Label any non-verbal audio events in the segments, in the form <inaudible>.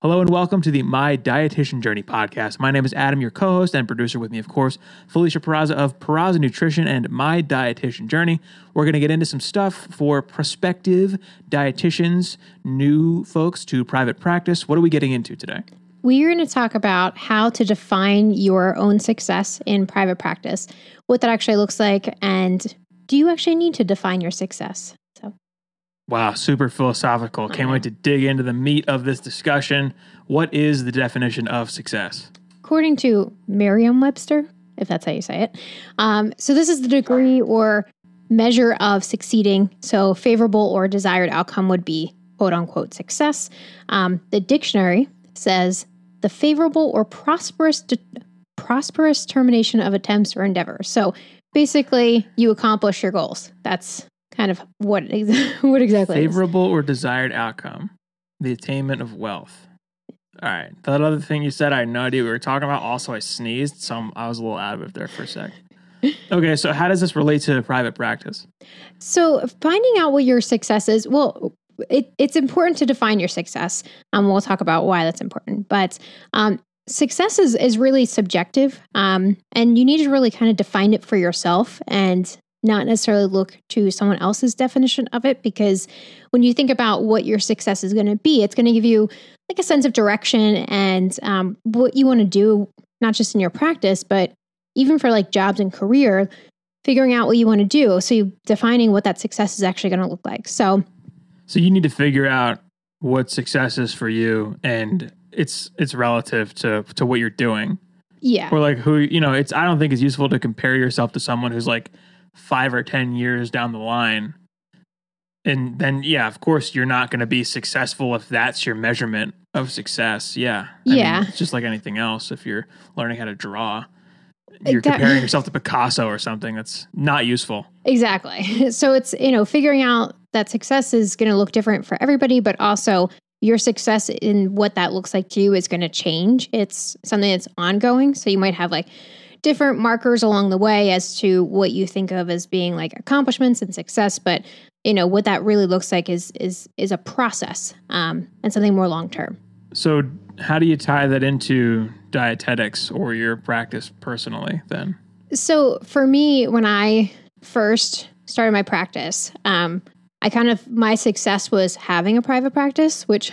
Hello and welcome to the My Dietitian Journey podcast. My name is Adam, your co host and producer with me, of course, Felicia Peraza of Peraza Nutrition and My Dietitian Journey. We're going to get into some stuff for prospective dietitians, new folks to private practice. What are we getting into today? We're going to talk about how to define your own success in private practice, what that actually looks like, and do you actually need to define your success? Wow, super philosophical. Can't wait to dig into the meat of this discussion. What is the definition of success? According to Merriam Webster, if that's how you say it. Um, so, this is the degree or measure of succeeding. So, favorable or desired outcome would be quote unquote success. Um, the dictionary says the favorable or prosperous, de- prosperous termination of attempts or endeavors. So, basically, you accomplish your goals. That's kind of what <laughs> what exactly favorable or desired outcome? The attainment of wealth. All right. That other thing you said i had no idea we were talking about. Also i sneezed so I'm, i was a little out of it there for a sec. <laughs> Okay so how does this relate to private practice? So finding out what your success is well it, it's important to define your success. And um, we'll talk about why that's important but um, success is, is really subjective um, and you need to really kind of define it for yourself and not necessarily look to someone else's definition of it because when you think about what your success is going to be it's going to give you like a sense of direction and um, what you want to do not just in your practice but even for like jobs and career figuring out what you want to do. So you defining what that success is actually going to look like. So so you need to figure out what success is for you and it's it's relative to to what you're doing. Yeah. Or like who you know it's i don't think it's useful to compare yourself to someone who's like five or 10 years down the line. And then, yeah, of course, you're not going to be successful if that's your measurement of success. Yeah. I yeah. Mean, it's just like anything else. If you're learning how to draw, you're that, comparing yourself to Picasso or something that's not useful. Exactly. <laughs> So it's, you know, figuring out that success is going to look different for everybody, but also your success in what that looks like to you is going to change. It's something that's ongoing. So you might have like different markers along the way as to what you think of as being like accomplishments and success but you know what that really looks like is is is a process um, and something more long term so how do you tie that into dietetics or your practice personally then? So for me when i first started my practice um, i kind of my success was having a private practice which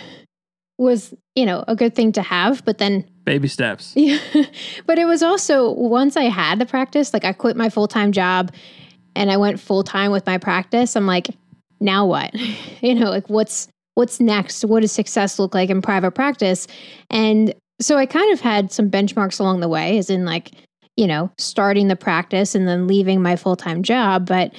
was you know a good thing to have but then baby steps. Yeah <laughs> but it was also once i had the practice like i quit my full-time job and i went full-time with my practice. I'm like now what? <laughs> You know like what's what's next? What does success look like in private practice? And so i kind of had some benchmarks along the way as in like you know starting the practice and then leaving my full-time job. But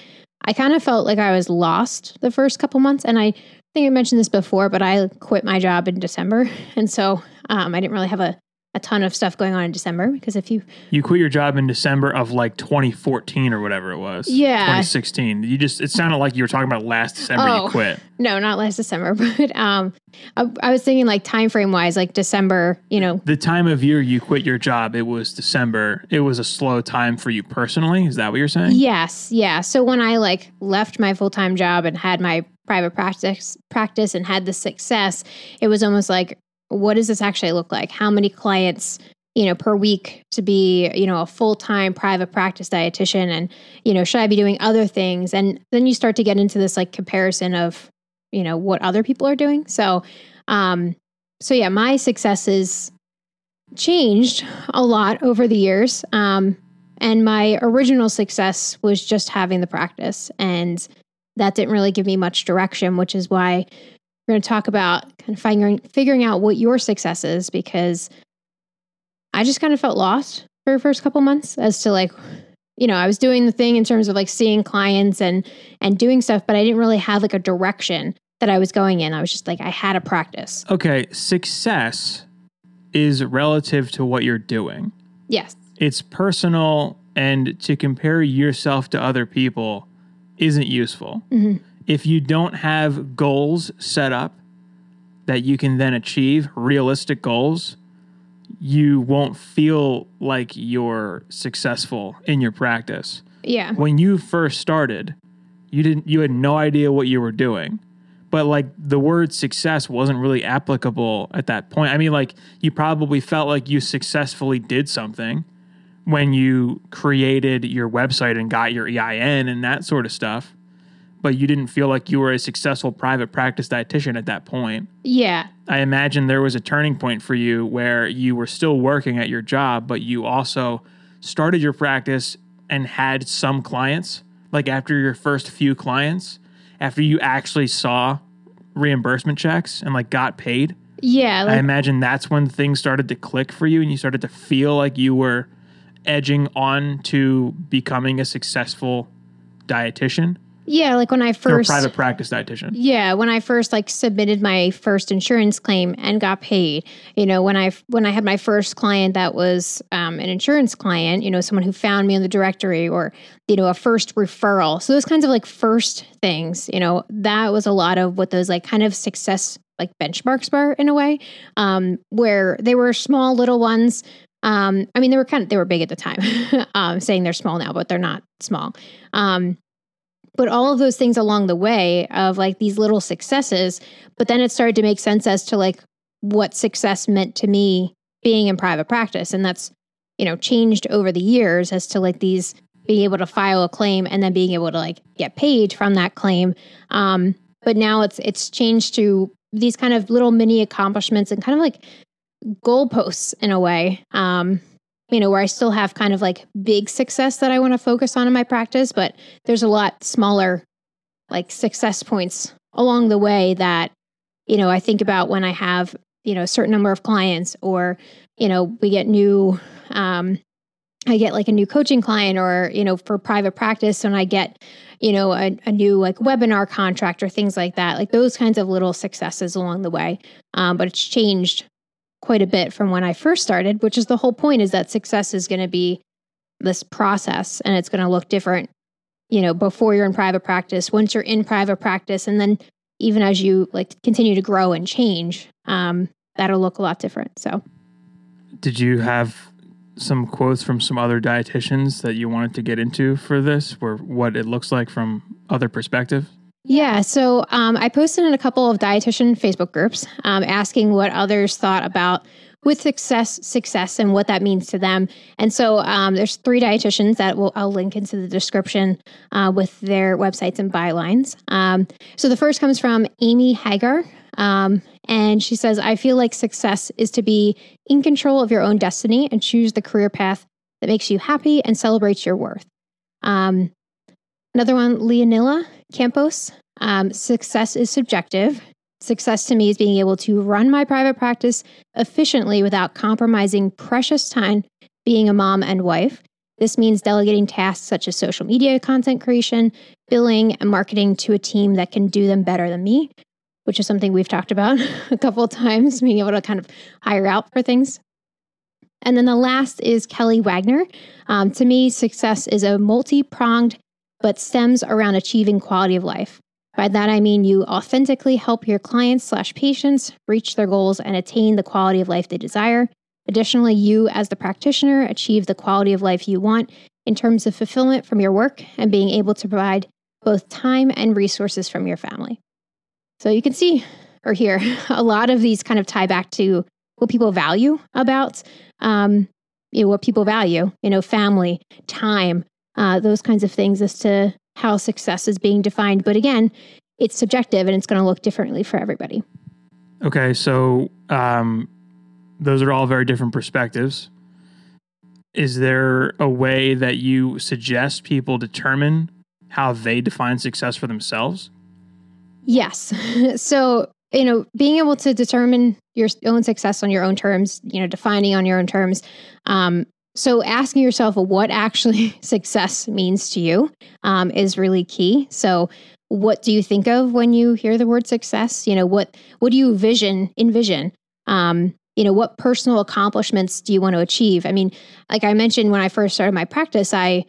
i kind of felt like i was lost the first couple months. And i think I mentioned this before, but I quit my job in December. <laughs> And so um, I didn't really have a, a ton of stuff going on in December because if you you quit your job in December of like 2014 or whatever it was, yeah, 2016. You just it sounded like you were talking about last December oh, you quit. No, not last December, <laughs> but um, I, I, was thinking like time frame wise, like December. You know, the time of year you quit your job, it was December. It was a slow time for you personally. Is that what you're saying? Yes, yeah. So when I like left my full time job and had my private practice practice and had the success, it was almost like, what does this actually look like? How many clients, you know, per week to be, you know, a full-time private practice dietitian and, you know, should I be doing other things? And then you start to get into this like comparison of, you know, what other people are doing. So, um, so yeah, my successes changed a lot over the years. Um, and my original success was just having the practice and that didn't really give me much direction, which is why we're going to talk about kind of figuring figuring out what your success is because I just kind of felt lost for the first couple months as to like you know, I was doing the thing in terms of like seeing clients and and doing stuff, but I didn't really have like a direction that I was going in. I was just like I had a practice. Okay, success is relative to what you're doing. Yes. It's personal and to compare yourself to other people isn't useful. Mm-hmm. If you don't have goals set up that you can then achieve, realistic goals, you won't feel like you're successful in your practice. Yeah. When you first started, you didn't you had no idea what you were doing. but like the word success wasn't really applicable at that point. I mean, like you probably felt like you successfully did something when you created your website and got your EIN and that sort of stuff, but you didn't feel like you were a successful private practice dietitian at that point. Yeah. I imagine there was a turning point for you where you were still working at your job, but you also started your practice and had some clients. Like after your first few clients, after you actually saw reimbursement checks and like got paid. Yeah. I imagine that's when things started to click for you and you started to feel like you were edging on to becoming a successful dietitian yeah, like when I first private practice dietitian. Yeah, when I first like submitted my first insurance claim and got paid, you know, when I when I had my first client that was um, an insurance client, you know, someone who found me in the directory or you know a first referral. So those kinds of like first things, you know, that was a lot of what those like kind of success like benchmarks were in a way, um, where they were small little ones. Um, I mean, they were kind of they were big at the time. <laughs> um, saying they're small now, but they're not small. Um, but all of those things along the way of like these little successes but then it started to make sense as to like what success meant to me being in private practice. And that's you know changed over the years as to like these being able to file a claim and then being able to like get paid from that claim. Um but now it's it's changed to these kind of little mini accomplishments and kind of like goalposts in a way. Um you know, where I still have kind of like big success that I want to focus on in my practice, but there's a lot smaller like success points along the way that, you know, I think about when I have, you know, a certain number of clients or, you know, we get new, um, I get like a new coaching client or, you know, for private practice and I get, you know, a, a new like webinar contract or things like that, like those kinds of little successes along the way. Um, but it's changed quite a bit from when I first started, which is the whole point is that success is going to be this process and it's going to look different, you know, before you're in private practice, once you're in private practice, and then even as you like continue to grow and change, um, that'll look a lot different. So, Did you have some quotes from some other dietitians that you wanted to get into for this, or what it looks like from other perspectives? Yeah, so um, I posted in a couple of dietitian Facebook groups um, asking what others thought about with success, success, and what that means to them. And so um, there's three dietitians that will I'll link into the description uh, with their websites and bylines. Um, so the first comes from Amy Hagar. Um, and she says, I feel like success is to be in control of your own destiny and choose the career path that makes you happy and celebrates your worth. Um, Another one, Leonilla Campos. Um, success is subjective. Success to me is being able to run my private practice efficiently without compromising precious time being a mom and wife. This means delegating tasks such as social media content creation, billing, and marketing to a team that can do them better than me, which is something we've talked about <laughs> a couple of times, <laughs> being able to kind of hire out for things. And then the last is Kelly Wagner. Um, to me, success is a multi pronged but stems around achieving quality of life. By that I mean you authentically help your clients slash patients reach their goals and attain the quality of life they desire. Additionally, you as the practitioner achieve the quality of life you want in terms of fulfillment from your work and being able to provide both time and resources from your family. So you can see or hear <laughs> a lot of these kind of tie back to what people value about um, you know, what people value, you know, family, time, uh, those kinds of things as to how success is being defined. But again, it's subjective and it's going to look differently for everybody. Okay, so um, those are all very different perspectives. Is there a way that you suggest people determine how they define success for themselves? Yes. <laughs> so, you know, being able to determine your own success on your own terms, you know, defining on your own terms, um, so, asking yourself what actually <laughs> success means to you um, is really key. So, what do you think of when you hear the word success? You know, what what do you vision envision? Um, you know, what personal accomplishments do you want to achieve? I mean, like I mentioned when I first started my practice, I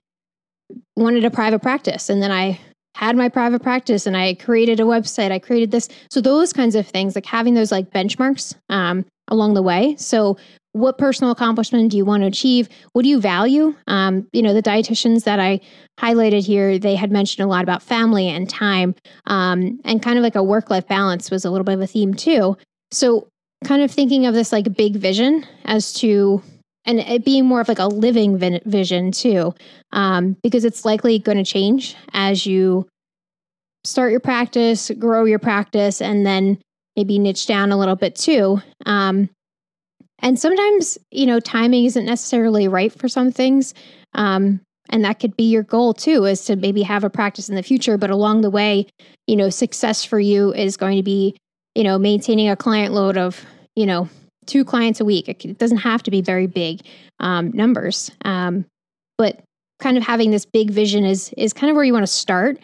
wanted a private practice, and then I had my private practice, and I created a website. I created this. So those kinds of things, like having those like benchmarks um, along the way. So what personal accomplishment do you want to achieve? What do you value? Um, you know, the dietitians that I highlighted here, they had mentioned a lot about family and time, um, and kind of like a work life balance was a little bit of a theme too. So, kind of thinking of this like big vision as to and it being more of like a living vision too, um, because it's likely going to change as you start your practice, grow your practice, and then maybe niche down a little bit too. Um, and sometimes, you know, timing isn't necessarily right for some things. Um, and that could be your goal too, is to maybe have a practice in the future. But along the way, you know, success for you is going to be, you know, maintaining a client load of, you know, two clients a week. It doesn't have to be very big um, numbers. Um, but kind of having this big vision is is kind of where you want to start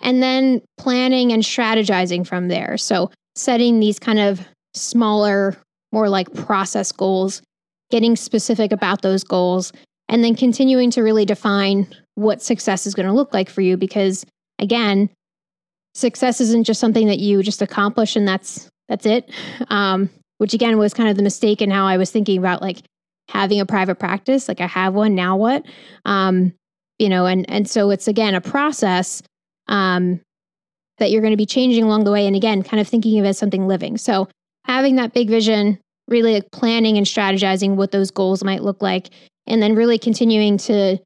and then planning and strategizing from there so setting these kind of smaller more like process goals, getting specific about those goals, and then continuing to really define what success is going to look like for you. Because again, success isn't just something that you just accomplish and that's that's it. Um, which again was kind of the mistake in how I was thinking about like having a private practice. Like I have one now, what? Um, you know, and and so it's again a process um, that you're going to be changing along the way, and again, kind of thinking of it as something living. So having that big vision, really like planning and strategizing what those goals might look like, and then really continuing to,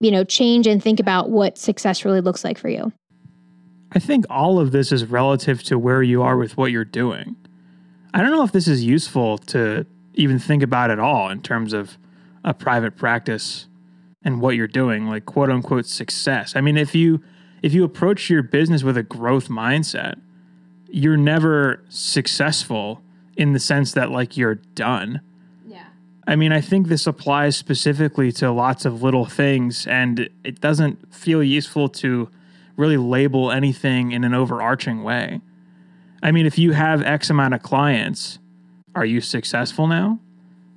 you know, change and think about what success really looks like for you. I think all of this is relative to where you are with what you're doing. I don't know if this is useful to even think about at all in terms of a private practice and what you're doing, like quote unquote success. I mean, if you if you approach your business with a growth mindset, you're never successful in the sense that like you're done. Yeah. I mean, I think this applies specifically to lots of little things and it doesn't feel useful to really label anything in an overarching way. I mean, if you have X amount of clients, are you successful now?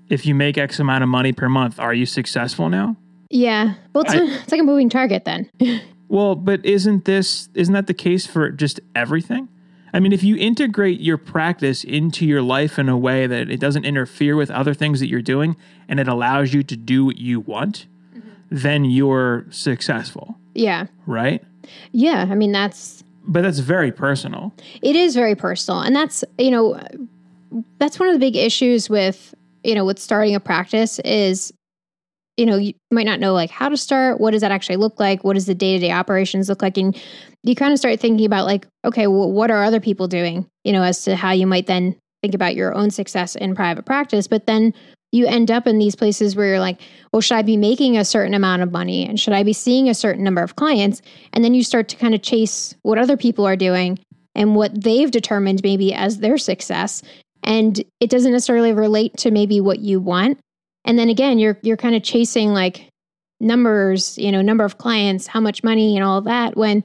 If you make X amount of money per month, are you successful now? Yeah. Well, it's, I, a, it's like a moving target then. <laughs> well, but isn't this isn't that the case for just everything? I mean, if you integrate your practice into your life in a way that it doesn't interfere with other things that you're doing and it allows you to do what you want, mm-hmm. then you're successful. Yeah. Right? Yeah. I mean, that's. But that's very personal. It is very personal. And that's, you know, that's one of the big issues with, you know, with starting a practice is you know, you might not know like how to start. What does that actually look like? What does the day to day operations look like? And you kind of start thinking about like, okay, well, what are other people doing? You know, as to how you might then think about your own success in private practice. But then you end up in these places where you're like, well, should I be making a certain amount of money? And should I be seeing a certain number of clients? And then you start to kind of chase what other people are doing and what they've determined maybe as their success. And it doesn't necessarily relate to maybe what you want. And then again, you're you're kind of chasing like numbers, you know, number of clients, how much money and all that when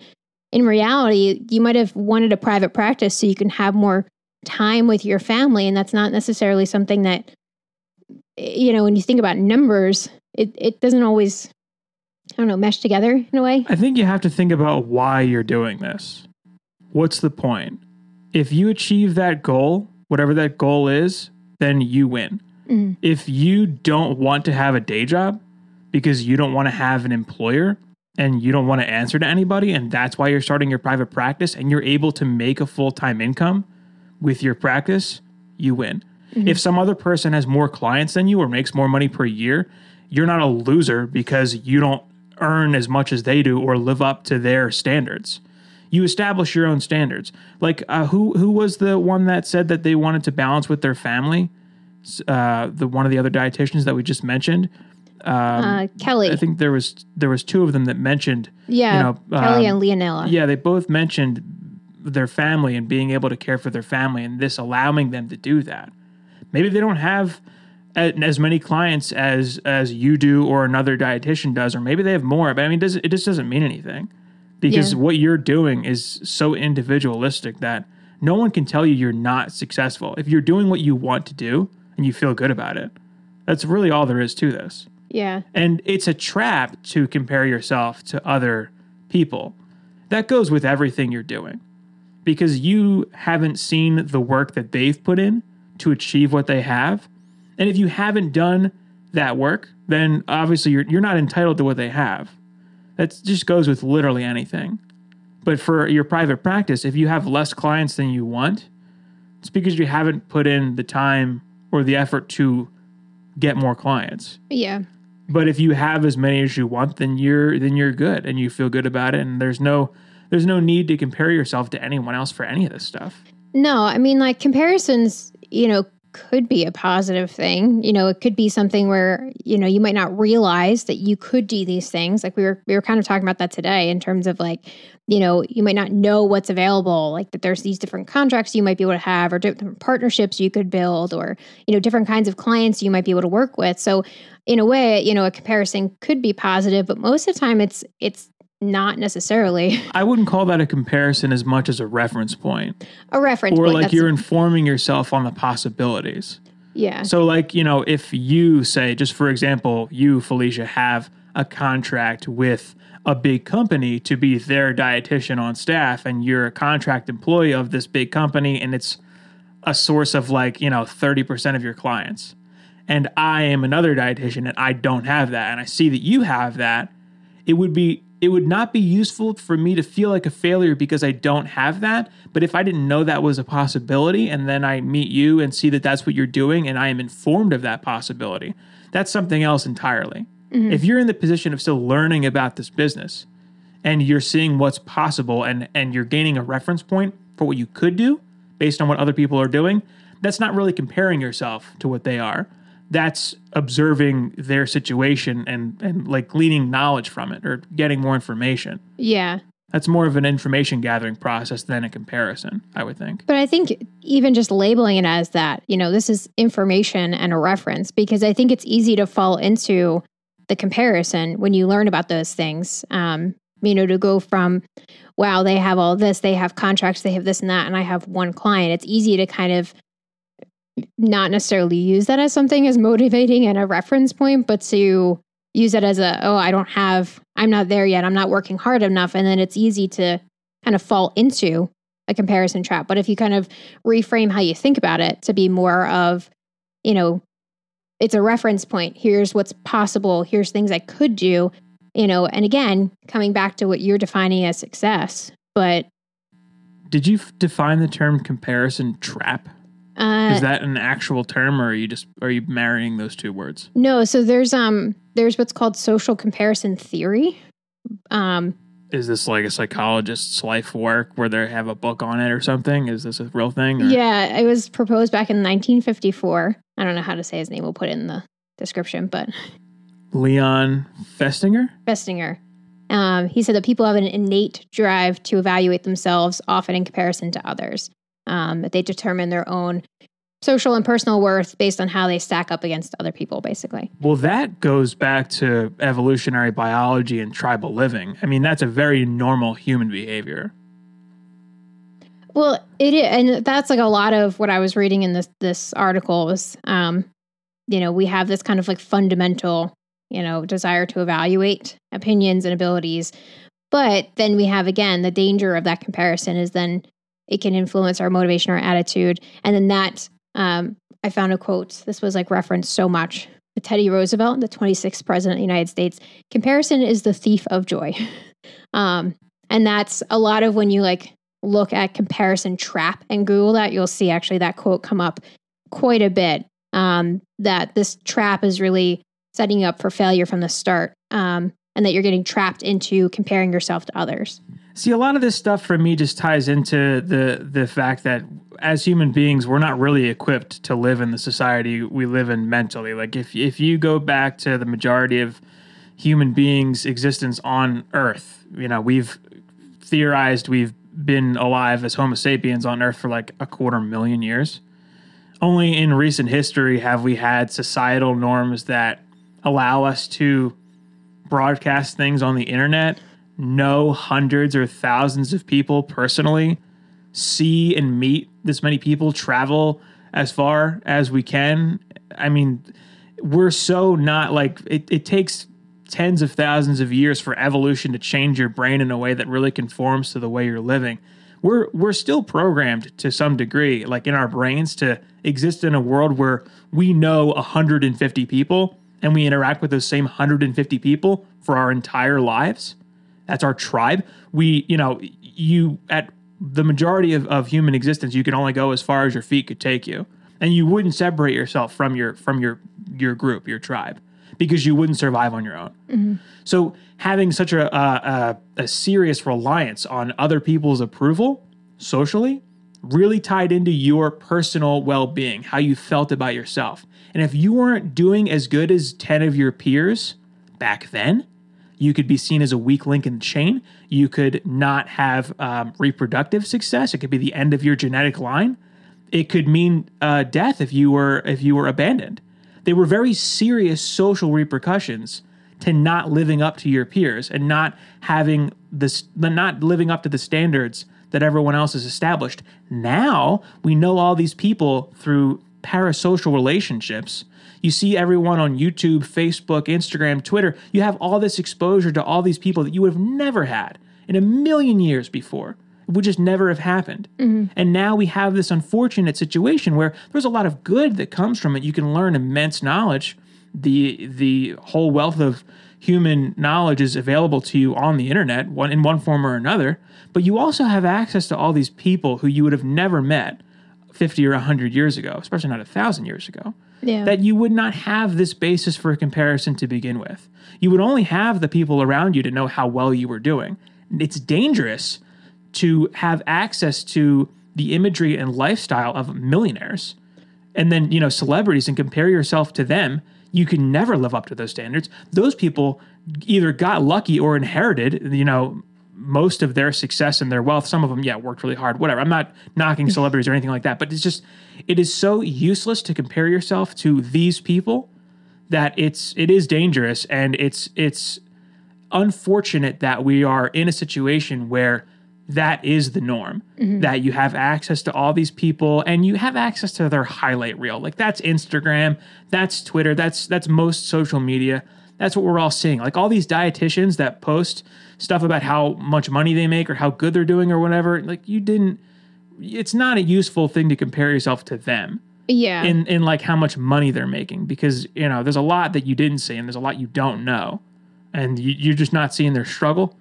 in reality, you might have wanted a private practice so you can have more time with your family and that's not necessarily something that you know, when you think about numbers, it it doesn't always I don't know, mesh together in a way. I think you have to think about why you're doing this. What's the point? If you achieve that goal, whatever that goal is, then you win. Mm-hmm. If you don't want to have a day job because you don't want to have an employer and you don't want to answer to anybody, and that's why you're starting your private practice and you're able to make a full time income with your practice, you win. Mm-hmm. If some other person has more clients than you or makes more money per year, you're not a loser because you don't earn as much as they do or live up to their standards. You establish your own standards. Like uh, who who was the one that said that they wanted to balance with their family? uh, the one of the other dietitians that we just mentioned. Um, uh, Kelly. I think there was there was two of them that mentioned. Yeah, you know, Kelly um, and Leonella. Yeah, they both mentioned their family and being able to care for their family, and this allowing them to do that. Maybe they don't have as many clients as as you do or another dietitian does, or maybe they have more. But I mean, it, does, it just doesn't mean anything because yeah. what you're doing is so individualistic that no one can tell you you're not successful if you're doing what you want to do and you feel good about it. That's really all there is to this. Yeah. And it's a trap to compare yourself to other people. That goes with everything you're doing because you haven't seen the work that they've put in to achieve what they have. And if you haven't done that work, then obviously you're you're not entitled to what they have. That just goes with literally anything. But for your private practice, if you have less clients than you want, it's because you haven't put in the time or the effort to get more clients. Yeah. But if you have as many as you want, then you're then you're good and you feel good about it and there's no there's no need to compare yourself to anyone else for any of this stuff. No, I mean like comparisons, you know, could be a positive thing. You know, it could be something where, you know, you might not realize that you could do these things. Like we were we were kind of talking about that today in terms of like, you know, you might not know what's available, like that there's these different contracts you might be able to have or different partnerships you could build or, you know, different kinds of clients you might be able to work with. So in a way, you know, a comparison could be positive, but most of the time it's it's not necessarily I wouldn't call that a comparison as much as a reference point. a reference Or point. like you're informing yourself on the possibilities. yeah. So, like, you know, if you say, just for example, you, Felicia, have a contract with a big company to be their dietitian on staff, and you're a contract employee of this big company, and it's a source of like, you know, 30% of your clients. And I am another dietitian and I don't have that. And I see that you have that. It would be, it would not be useful for me to feel like a failure because I don't have that. But if I didn't know that was a possibility and then I meet you and see that that's what you're doing and I am informed of that possibility, that's something else entirely. Mm-hmm. If you're in the position of still learning about this business and you're seeing what's possible and and you're gaining a reference point for what you could do based on what other people are doing, that's not really comparing yourself to what they are. That's observing their situation and and like gleaning knowledge from it or getting more information. yeah. That's more of an information gathering process than a comparison, I would think. But I think even just labeling it as that, you know, this is information and a reference because I think it's easy to fall into the comparison when you learn about those things. Um, you know, to go from, wow, they have all this, they have contracts, they have this and that, and I have one client. It's easy to kind of not necessarily use that as something as motivating and a reference point, but to use it as a, oh, I don't have, I'm not there yet, I'm not working hard enough. And then it's easy to kind of fall into a comparison trap. But if you kind of reframe how you think about it to be more of, you know, it's a reference point. Here's what's possible. Here's things I could do, you know, and again, coming back to what you're defining as success. But Did you define the term comparison trap? Uh, Is that an actual term or are you just are you marrying those two words? no, so there's um there's what's called social comparison theory. Um, Is this like a psychologist's life work where they have a book on it or something? Is this a real thing? Or? yeah, it was proposed back in 1954. I don't know how to say his name. We'll put it in the description, but Leon Festinger? Festinger. Um, he said that people have an innate drive to evaluate themselves, often in comparison to others. Um, that they determine their own social and personal worth based on how they stack up against other people, basically. Well, that goes back to evolutionary biology and tribal living. I mean, that's a very normal human behavior. Well, it is, and that's like a lot of what I was reading in this this article was, um, you know, we have this kind of like fundamental, you know, desire to evaluate opinions and abilities, but then we have again the danger of that comparison is then it can influence our motivation or attitude, and then that um, I found a quote. This was like referenced so much. Teddy Roosevelt, the 26th president of the United States, comparison is the thief of joy. <laughs> um, and that's a lot of when you like look at comparison trap and Google that, you'll see actually that quote come up quite a bit. Um, that this trap is really setting you up for failure from the start, um, and that you're getting trapped into comparing yourself to others. See, a lot of this stuff for me just ties into the the fact that as human beings, we're not really equipped to live in the society we live in mentally. Like if if you go back to the majority of human beings' existence on Earth, you know, we've theorized we've been alive as Homo sapiens on Earth for like a quarter million years. Only in recent history have we had societal norms that allow us to broadcast things on the internet, know hundreds or thousands of people personally, see and meet this many people, travel as far as we can. I mean, we're so not like it, it takes tens of thousands of years for evolution to change your brain in a way that really conforms to the way you're living. we're we're still programmed to some degree, like in our brains, to exist in a world where we know 150 people and we interact with those same 150 people for our entire lives. That's our tribe. We, you know, you at the majority of, of human existence, you can only go as far as your feet could take you. And you wouldn't separate yourself from your from your your group, your tribe, because you wouldn't survive on your own. Mm-hmm. So having such a, a, a, a serious reliance on other people's approval socially really tied into your personal well-being, how you felt about yourself. And if you weren't doing as good as 10 of your peers back then, you could be seen as a weak link in the chain. You could not have um, reproductive success. It could be the end of your genetic line. It could mean uh, death if you were if you were abandoned. They were very serious social repercussions to not living up to your peers and not having this, not living up to the standards that everyone else has established. Now we know all these people through parasocial relationships. You see everyone on YouTube, Facebook, Instagram, Twitter. You have all this exposure to all these people that you would have never had in a million years before. It would just never have happened. Mm-hmm. And now we have this unfortunate situation where there's a lot of good that comes from it. You can learn immense knowledge. The the whole wealth of human knowledge is available to you on the internet, one in one form or another. But you also have access to all these people who you would have never met 50 or 100 years ago, especially not a thousand years ago Yeah. that you would not have this basis for a comparison to begin with. You would only have the people around you to know how well you were doing. It's dangerous to have access to the imagery and lifestyle of millionaires and then, you know, celebrities and compare yourself to them. You can never live up to those standards. Those people either got lucky or inherited, you know, most of their success and their wealth. Some of them, yeah, worked really hard, whatever. I'm not knocking <laughs> celebrities or anything like that, but it's just, it is so useless to compare yourself to these people that it's it is dangerous and it's it's unfortunate that we are in a situation where that is the norm mm-hmm. that you have access to all these people and you have access to their highlight reel like that's instagram that's twitter that's that's most social media that's what we're all seeing like all these dietitians that post stuff about how much money they make or how good they're doing or whatever like you didn't it's not a useful thing to compare yourself to them yeah. in in like how much money they're making because you know there's a lot that you didn't see and there's a lot you don't know and you, you're just not seeing their struggle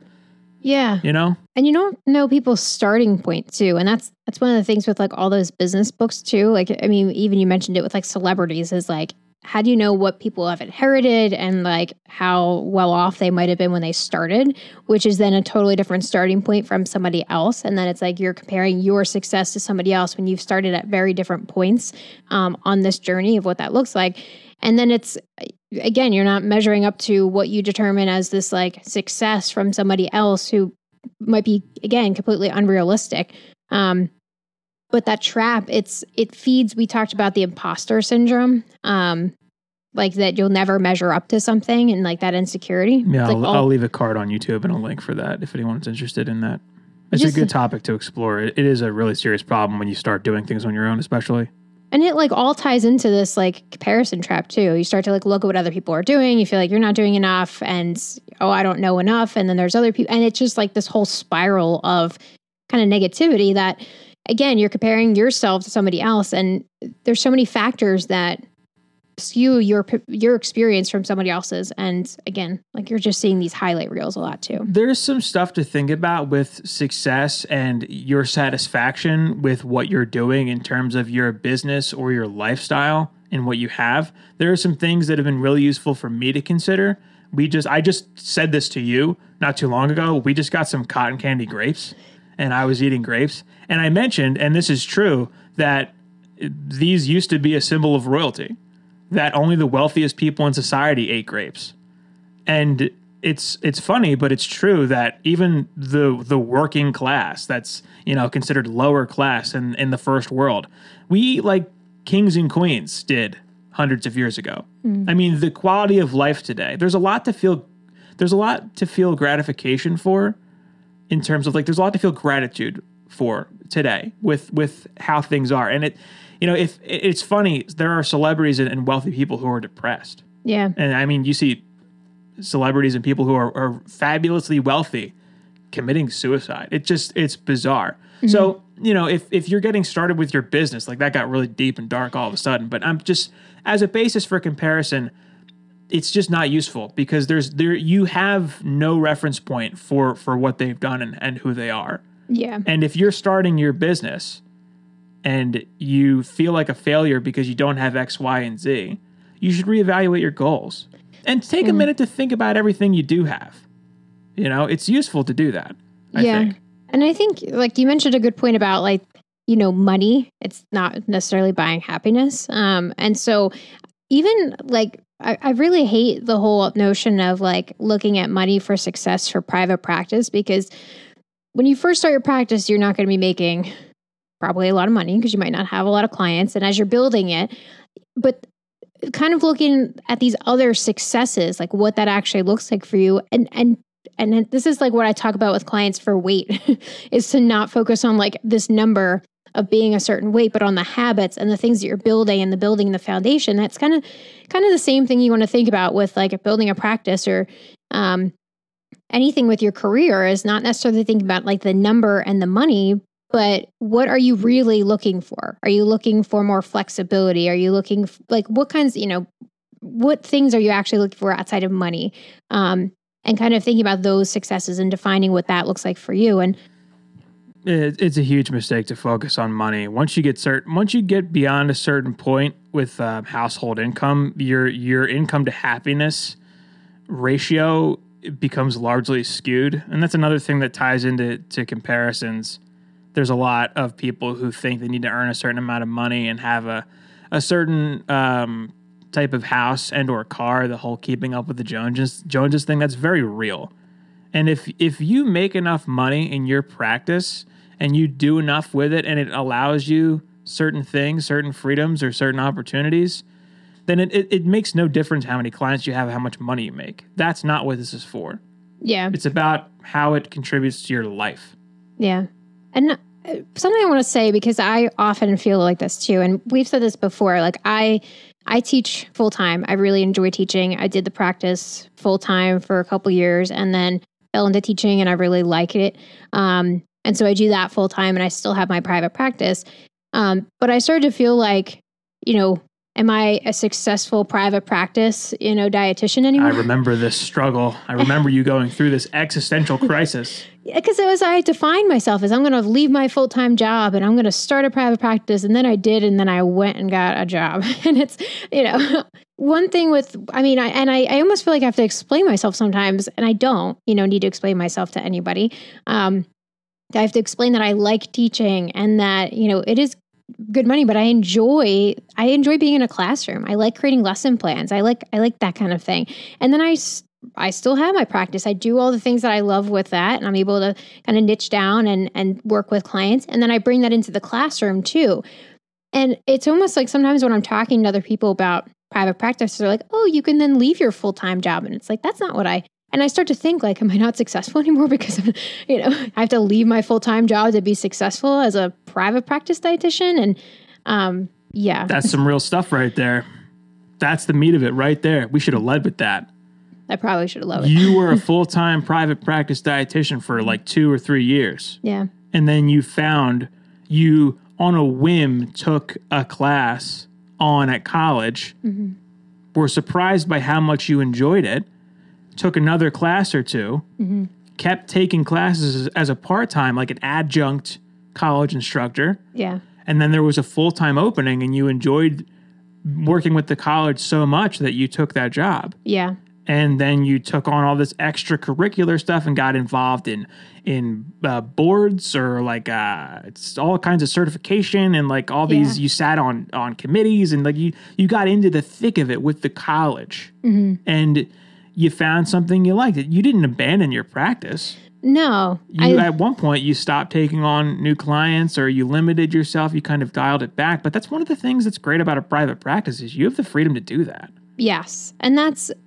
yeah. you know And you don't know people's starting point too. And that's that's one of the things with like all those business books too. Like I mean, even you mentioned it with like celebrities is like how do you know what people have inherited and like how well off they might have been when they started, which is then a totally different starting point from somebody else. And then it's like you're comparing your success to somebody else when you've started at very different points um, on this journey of what that looks like. And then it's again, you're not measuring up to what you determine as this like success from somebody else who might be again completely unrealistic. Um, but that trap, it's it feeds. We talked about the imposter syndrome, um, like that you'll never measure up to something, and like that insecurity. yeah like I'll, all- I'll leave a card on youtube and a link for that if anyone's interested in that it's Just- a good topic to explore it, it is a really serious problem when you start doing things on your own especially And it like all ties into this like comparison trap too. You start to like look at what other people are doing. You feel like you're not doing enough, and oh, I don't know enough. And then there's other people, and it's just like this whole spiral of kind of negativity that, again, you're comparing yourself to somebody else, and there's so many factors that skew your your experience from somebody else's. And again, like you're just seeing these highlight reels a lot too. there's some stuff to think about with success and your satisfaction with what you're doing in terms of your business or your lifestyle and what you have. There are some things that have been really useful for me to consider. We just I just said this to you not too long ago. We just got some cotton candy grapes and I was eating grapes and I mentioned and this is true that these used to be a symbol of royalty that only the wealthiest people in society ate grapes and it's it's funny, but it's true that even the the working class that's you know considered lower class in in the first world, we eat like kings and queens did hundreds of years ago. Mm. I mean, the quality of life today. There's a lot to feel. There's a lot to feel gratification for, in terms of like there's a lot to feel gratitude for today with with how things are, and it. You know, if it's funny, there are celebrities and, and wealthy people who are depressed. Yeah. And I mean, you see celebrities and people who are, are fabulously wealthy committing suicide. It just it's bizarre. Mm-hmm. So, you know, if if you're getting started with your business, like that got really deep and dark all of a sudden, but I'm just as a basis for comparison, it's just not useful because there's there you have no reference point for for what they've done and, and who they are. Yeah. And if you're starting your business and you feel like a failure because you don't have X, Y, and Z, you should reevaluate your goals and take a minute to think about everything you do have. You know, it's useful to do that. I yeah. think. And I think, like you mentioned, a good point about like, you know, money. It's not necessarily buying happiness. Um, and so, even like, I, I really hate the whole notion of like looking at money for success for private practice because when you first start your practice, you're not going to be making probably a lot of money because you might not have a lot of clients. And as you're building it, but kind of looking at these other successes, like what that actually looks like for you, and and and this is like what I talk about with clients for weight <laughs> is to not focus on like this number of being a certain weight, but on the habits and the things that you're building and the building the foundation. That's kind of kind of the same thing you want to think about with like building a practice or um, anything with your career is not necessarily thinking about like the number and the money, but what are you really looking for? Are you looking for more flexibility? Are you looking f- like what kinds, you know, what things are you actually looking for outside of money? Um, and kind of thinking about those successes and defining what that looks like for you. And it's a huge mistake to focus on money. Once you get certain, once you get beyond a certain point with uh, household income, your your income to happiness ratio becomes largely skewed, and that's another thing that ties into to comparisons. There's a lot of people who think they need to earn a certain amount of money and have a a certain um, type of house and or car. The whole keeping up with the Joneses Joneses thing that's very real. And if if you make enough money in your practice and you do enough with it and it allows you certain things, certain freedoms or certain opportunities, then it, it, it makes no difference how many clients you have, how much money you make. That's not what this is for. yeah, It's about how it contributes to your life. Yeah. And uh, something I want to say because I often feel like this too and we've said this before like I I teach full time. I really enjoy teaching. I did the practice full time for a couple years and then fell into teaching and I really like it. Um and so I do that full time and I still have my private practice. Um but I started to feel like, you know, am I a successful private practice, you know, dietitian anymore? I remember this struggle. I remember you going through this existential crisis. <laughs> because it was I defined myself as I'm going to leave my full time job and I'm going to start a private practice, and then I did, and then I went and got a job, <laughs> and it's you know <laughs> one thing with I mean I and I, I almost feel like I have to explain myself sometimes, and I don't you know need to explain myself to anybody. Um, I have to explain that I like teaching and that you know it is good money but i enjoy i enjoy being in a classroom. I like creating lesson plans. I like i like that kind of thing. And then I I still have my practice. I do all the things that i love with that and i'm able to kind of niche down and and work with clients and then i bring that into the classroom too. And it's almost like sometimes when i'm talking to other people about private practice they're like oh you can then leave your full-time job and it's like that's not what i and I start to think like, am I not successful <laughs> anymore because you know I have to leave my full time job to be successful as a private practice dietitian? And um, yeah, That's some real stuff right there. That's the meat of it right there. We should have led with that. I probably should have loved it. You were a <laughs> full time private practice dietitian for like two or three years. Yeah, And then you found you, on a whim, took a class on at college, were surprised by how much you enjoyed it, took another class or 2 kept taking classes as, a part time, like an adjunct college instructor. yeah, And then there was a full time opening, and you enjoyed working with the college so much that you took that job. Yeah, and then you took on all this extracurricular stuff and got involved in in uh, boards or like uh, it's all kinds of certification and like all these Yeah. you sat on on committees and like you you got into the thick of it with the college. And you found something you liked it you didn't abandon your practice no, you I, at one point you stopped taking on new clients or you limited yourself you kind of dialed it back but that's one of the things that's great about a private practice is you have the freedom to do that yes, and that's. <laughs>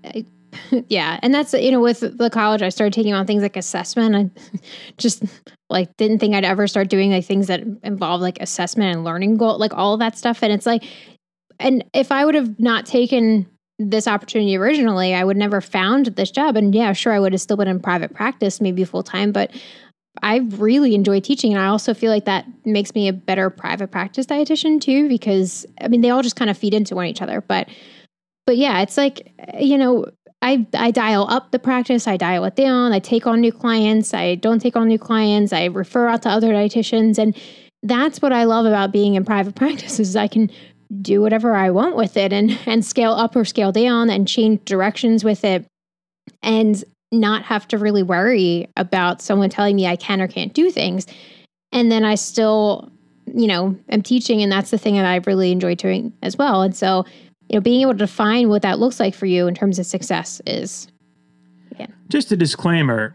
Yeah, and that's you know with the college I started taking on things like assessment. I <laughs> just like didn't think I'd ever start doing like things that involve like assessment and learning goal, like all of that stuff. And it's like, and if I would have not taken this opportunity originally, I would never found this job. And yeah, sure, I would have still been in private practice, maybe full time, but I really enjoy teaching. And I also feel like that makes me a better private practice dietitian too, because I mean, they all just kind of feed into one each other. But, but yeah, it's like, you know, I, I dial up the practice, I dial it down, I take on new clients, I don't take on new clients, I refer out to other dietitians. And that's what I love about being in private <laughs> practice is I can do whatever I want with it and <laughs> and scale up or scale down and change directions with it and not have to really worry about someone telling me I can or can't do things. And then I still, you know, am teaching and that's the thing that I really enjoy doing as well. And so, you know, being able to define what that looks like for you in terms of success is yeah. Just a disclaimer,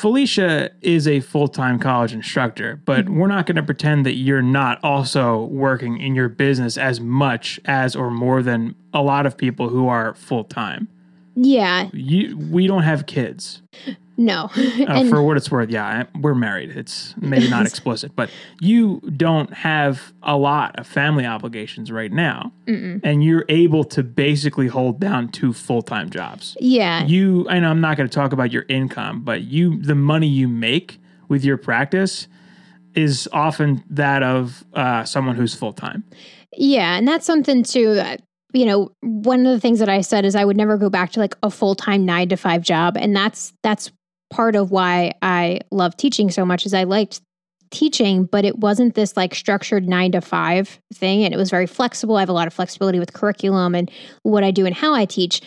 Felicia is a full time college instructor, but we're not going to pretend that you're not also working in your business as much as or more than a lot of people who are full time. Yeah. You, we don't have kids. No. <laughs> uh, for what it's worth, yeah, we're married. It's maybe not <laughs> explicit, but you don't have a lot of family obligations right now. Mm-mm. And you're able to basically hold down two full time jobs. Yeah. You, and I'm not going to talk about your income, but you, the money you make with your practice is often that of uh, someone who's full time. Yeah. And that's something too that you know, one of the things that I said is I would never go back to like a full time nine to five job. And that's that's part of why I love teaching so much is I liked teaching, but it wasn't this like structured nine to five thing. And it was very flexible. I have a lot of flexibility with curriculum and what I do and how I teach.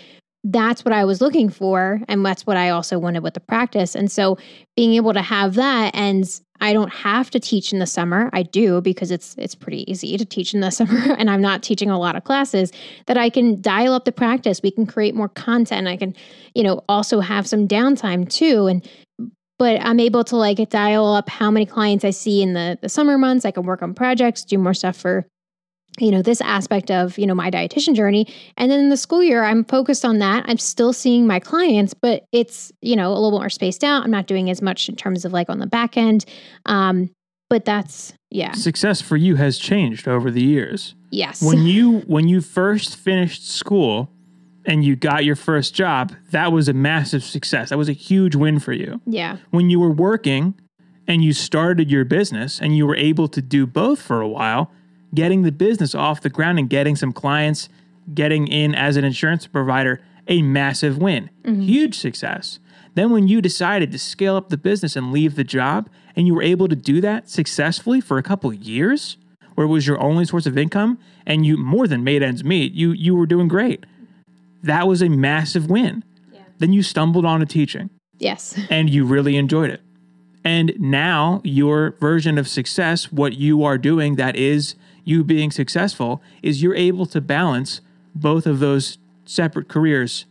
That's what I was looking for. And that's what I also wanted with the practice. And so being able to have that and I don't have to teach in the summer. I do because it's it's pretty easy to teach in the <laughs> summer and I'm not teaching a lot of classes that I can dial up the practice. We can create more content. I can, you know, also have some downtime too and but I'm able to like dial up how many clients I see in the, the summer months. I can work on projects, do more stuff for you know this aspect of you know my dietitian journey. And then in the school year i'm focused on that. I'm still seeing my clients but it's you know a little more spaced out. I'm not doing as much in terms of like on the back end. Um but that's yeah. Success for you has changed over the years. Yes. When <laughs> you when you first finished school and you got your first job that was a massive success. That was a huge win for you. Yeah. When you were working and you started your business and you were able to do both for a while getting the business off the ground and getting some clients, getting in as an insurance provider, a massive win, mm-hmm. huge success. Then, when you decided to scale up the business and leave the job, and you were able to do that successfully for a couple years, where it was your only source of income, and you more than made ends meet, you you were doing great. That was a massive win. Yeah. Then you stumbled on onto teaching. Yes. <laughs> And you really enjoyed it. And now your version of success, what you are doing that is you being successful is you're able to balance both of those separate careers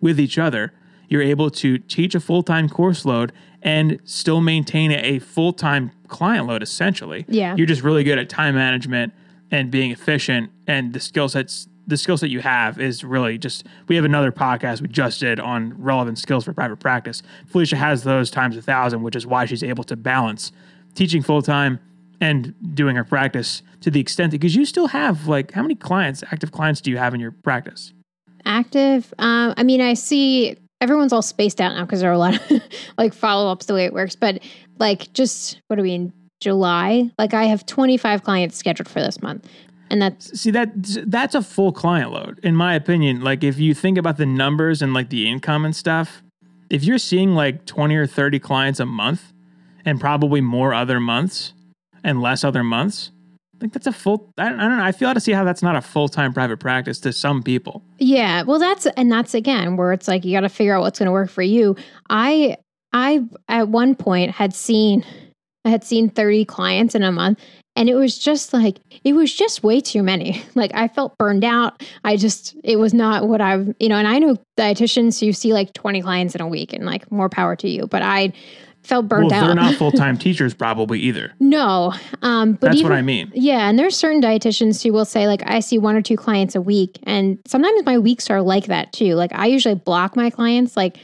with each other. You're able to teach a full time course load and still maintain a full time client load, essentially. Yeah. You're just really good at time management and being efficient, and the skill sets. The skill set you have is really just. We have another podcast we just did on relevant skills for private practice. Felicia has those times a thousand, which is why she's able to balance teaching full time and doing her practice to the extent that because you still have like how many clients, active clients, do you have in your practice? Active. Um, I mean, I see everyone's all spaced out now because there are a lot of <laughs> like follow ups the way it works. But like, just what do we in July? Like, I have 25 clients scheduled for this month. And that's see that that's a full client load, in my opinion. Like, if you think about the numbers and like the income and stuff, if you're seeing like 20 or 30 clients a month and probably more other months, and less other months. I think that's a full. I don't, I don't know. I feel to see how that's not a full time private practice to some people. Yeah, well, that's and that's again where it's like you got to figure out what's going to work for you. I I at one point had seen I had seen thirty clients in a month, and it was just like it was just way too many. <laughs> Like I felt burned out. I just it was not what I've you know. And I know dietitians who see like twenty clients in a week, and like more power to you. But I felt burned well, out. They're not <laughs> full time teachers, probably either. No, um, but that's even, what I mean. Yeah, and there's certain dietitians who will say like I see one or two clients a week, and sometimes my weeks are like that too. Like I usually block my clients. Like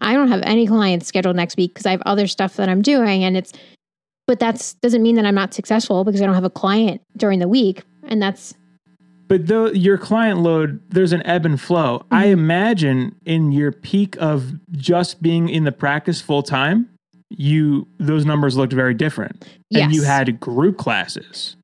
I don't have any clients scheduled next week because I have other stuff that I'm doing, and it's. But that's doesn't mean that I'm not successful because I don't have a client during the week, and that's But though your client load, there's an ebb and flow. I Mm-hmm. imagine in your peak of just being in the practice full time, you those numbers looked very different. And you had group classes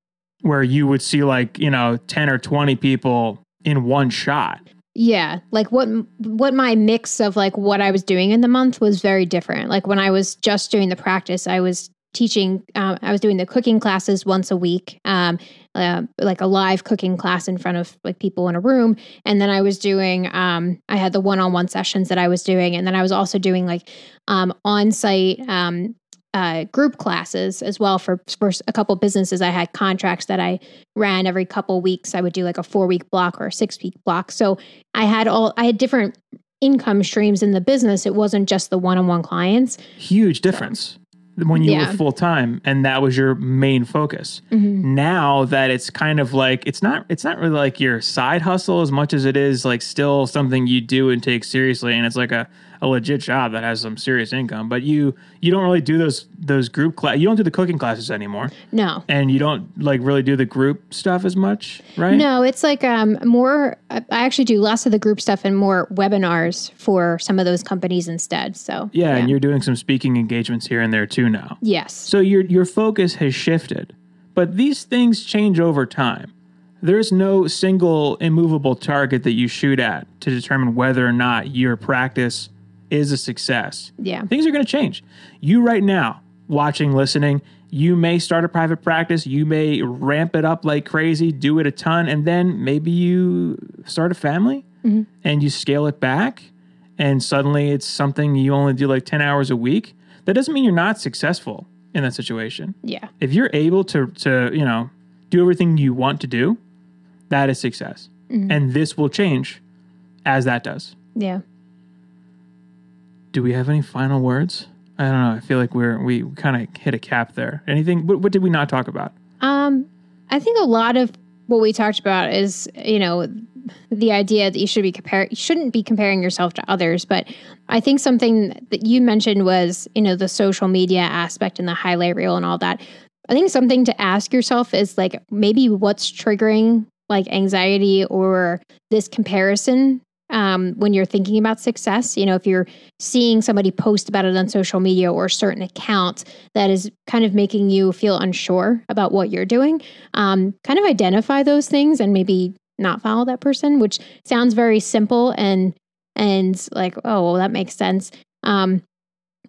where you would see like, you know, 10 or 20 people in one shot. Yeah, like what what my mix of like what I was doing in the month was very different. Like when I was just doing the practice, I was teaching. Um, I was doing the cooking classes once a week, um, uh, like a live cooking class in front of like people in a room, and then I was doing. Um, I had the one on one sessions that I was doing, and then I was also doing like um, on site. Um, uh, group classes as well for, for a couple businesses. I had contracts that I ran every couple weeks. I would do like a four week block or a six week block. So I had all I had different income streams in the business. It wasn't just the one on one clients. Huge difference when you Yeah. were full time and that was your main focus. Mm-hmm. Now that it's kind of like it's not it's not really like your side hustle as much as it is like still something you do and take seriously and it's like a, a legit job that has some serious income. But you you don't really do those those group class you don't do the cooking classes anymore. No. And you don't like really do the group stuff as much, right? No, it's like um more I actually do less of the group stuff and more webinars for some of those companies instead. So Yeah, and you're doing some speaking engagements here and there too now. yes. So your your focus has shifted. But these things change over time. There's no single immovable target that you shoot at to determine whether or not your practice is a success. Yeah. Things are going to change. You right now, watching, listening, you may start a private practice, you may ramp it up like crazy, do it a ton, and then maybe you start a family mm-hmm. and you scale it back and suddenly it's something you only do like 10 hours a week. That doesn't mean you're not successful in that situation. Yeah. If you're able to to, you know, do everything you want to do, that is success. Mm-hmm. And this will change as that does. Yeah. Do we have any final words? I don't know. I feel like we're we kind of hit a cap there. Anything? What, what did we not talk about? Um, I think a lot of what we talked about is, you know, the idea that you should be compare you shouldn't be comparing yourself to others. But I think something that you mentioned was, you know, the social media aspect and the highlight reel and all that. I think something to ask yourself is like maybe what's triggering like anxiety or this comparison um, when you're thinking about success. You know, if you're seeing somebody post about it on social media or a certain account that is kind of making you feel unsure about what you're doing, um, kind of identify those things and maybe not follow that person, which sounds very simple and and like, oh, well, that makes sense. Um,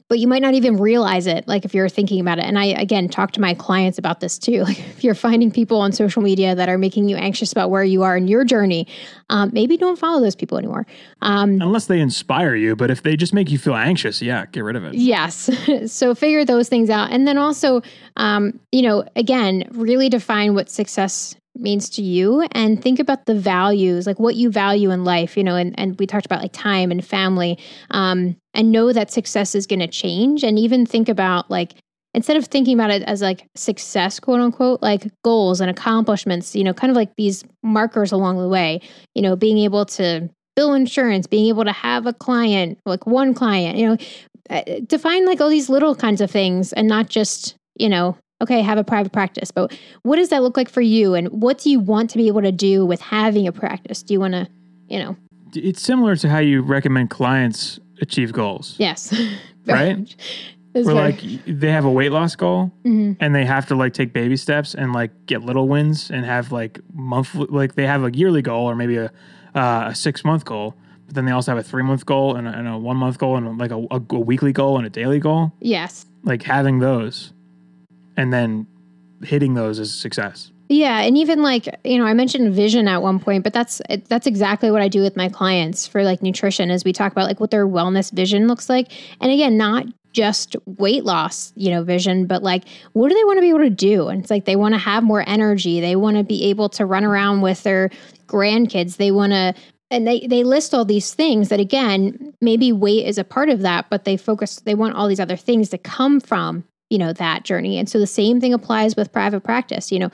but you might not even realize it like if you're thinking about it and i again talk to my clients about this too <laughs> like if you're finding people on social media that are making you anxious about where you are in your journey um, maybe don't follow those people anymore um, Unless they inspire you, but if they just make you feel anxious, yeah, get rid of it. Yes. <laughs> so figure those things out. And then also, um, you know, again, really define what success means to you and think about the values, like what you value in life, you know, and, and we talked about like time and family, um, and know that success is going to change. And even think about like, instead of thinking about it as like success, quote unquote, like goals and accomplishments, you know, kind of like these markers along the way, you know, being able to bill insurance, being able to have a client, like one client, you know, uh, define like all these little kinds of things and not just, you know, okay, have a private practice, but what does that look like for you? And what do you want to be able to do with having a practice? Do you want to, you know, It's similar to how you recommend clients achieve goals. yes. <laughs> Right? Very- like they have a weight loss goal Mhm. and they have to like take baby steps and like get little wins and have like monthly like they have a yearly goal or maybe a uh, a six month goal, but then they also have a three month goal and a, and a one month goal and like a, a, a weekly goal and a daily goal. yes. Like having those and then hitting those is success. Yeah, and even like you know, I mentioned vision at one point, but that's that's exactly what I do with my clients for like nutrition, as we talk about like what their wellness vision looks like, and again, not just weight loss, you know, vision, but like what do they want to be able to do? And it's like they want to have more energy, they want to be able to run around with their grandkids, they want to. And they, they list all these things that again, maybe weight is a part of that, but they focus, they want all these other things to come from, you know, that journey. And so the same thing applies with private practice. You know,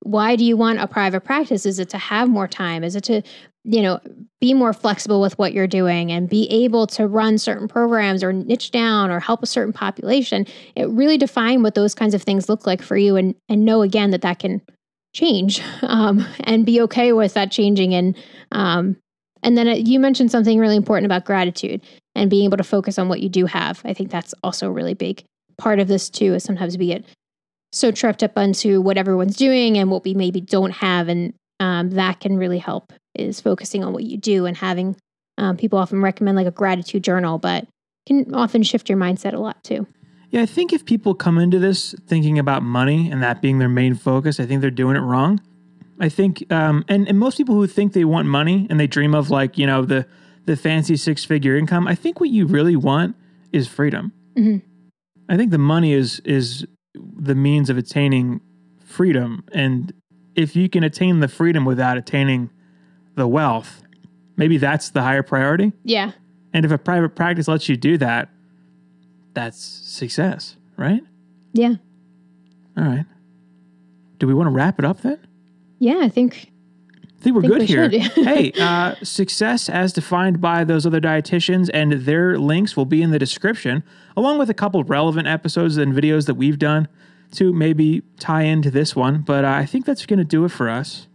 why do you want a private practice? Is it to have more time? Is it to you know be more flexible with what you're doing and be able to run certain programs or niche down or help a certain population? It really define what those kinds of things look like for you and and know again that that can change <laughs> um, and be okay with that changing and um, and then uh, you mentioned something really important about gratitude and being able to focus on what you do have. I think that's also really big part of this too is sometimes we get so tripped up onto what everyone's doing and what we maybe don't have and um, that can really help is focusing on what you do and having um, people often recommend like a gratitude journal but can often shift your mindset a lot too Yeah, I think if people come into this thinking about money and that being their main focus, I think they're doing it wrong. I think, um, and, and most people who think they want money and they dream of like, you know, the, the fancy six figure income, I think what you really want is freedom. Mhm. I think the money is, is the means of attaining freedom. And if you can attain the freedom without attaining the wealth, maybe that's the higher priority. yeah And if a private practice lets you do that, that's success, right? yeah All right. Do we want to wrap it up then? yeah i think think we're Think good we here. <laughs> hey, uh, success as defined by those other dietitians, and their links will be in the description, along with a couple of relevant episodes and videos that we've done to maybe tie into this one. But uh, I think that's going to do it for us.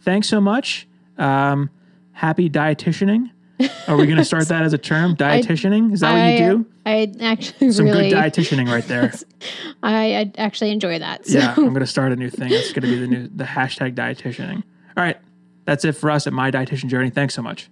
Thanks so much. Um, happy dietitianing. Are we going to start <laughs> that as a term? Dietitianing? Is that what you do? I actually Some really good dietitianing right there. <laughs> I, I actually enjoy that so Yeah, I'm going to start a new thing. It's going to be the new the hashtag dietitianing. All right, that's it for us at my dietitian journey. Thanks so much.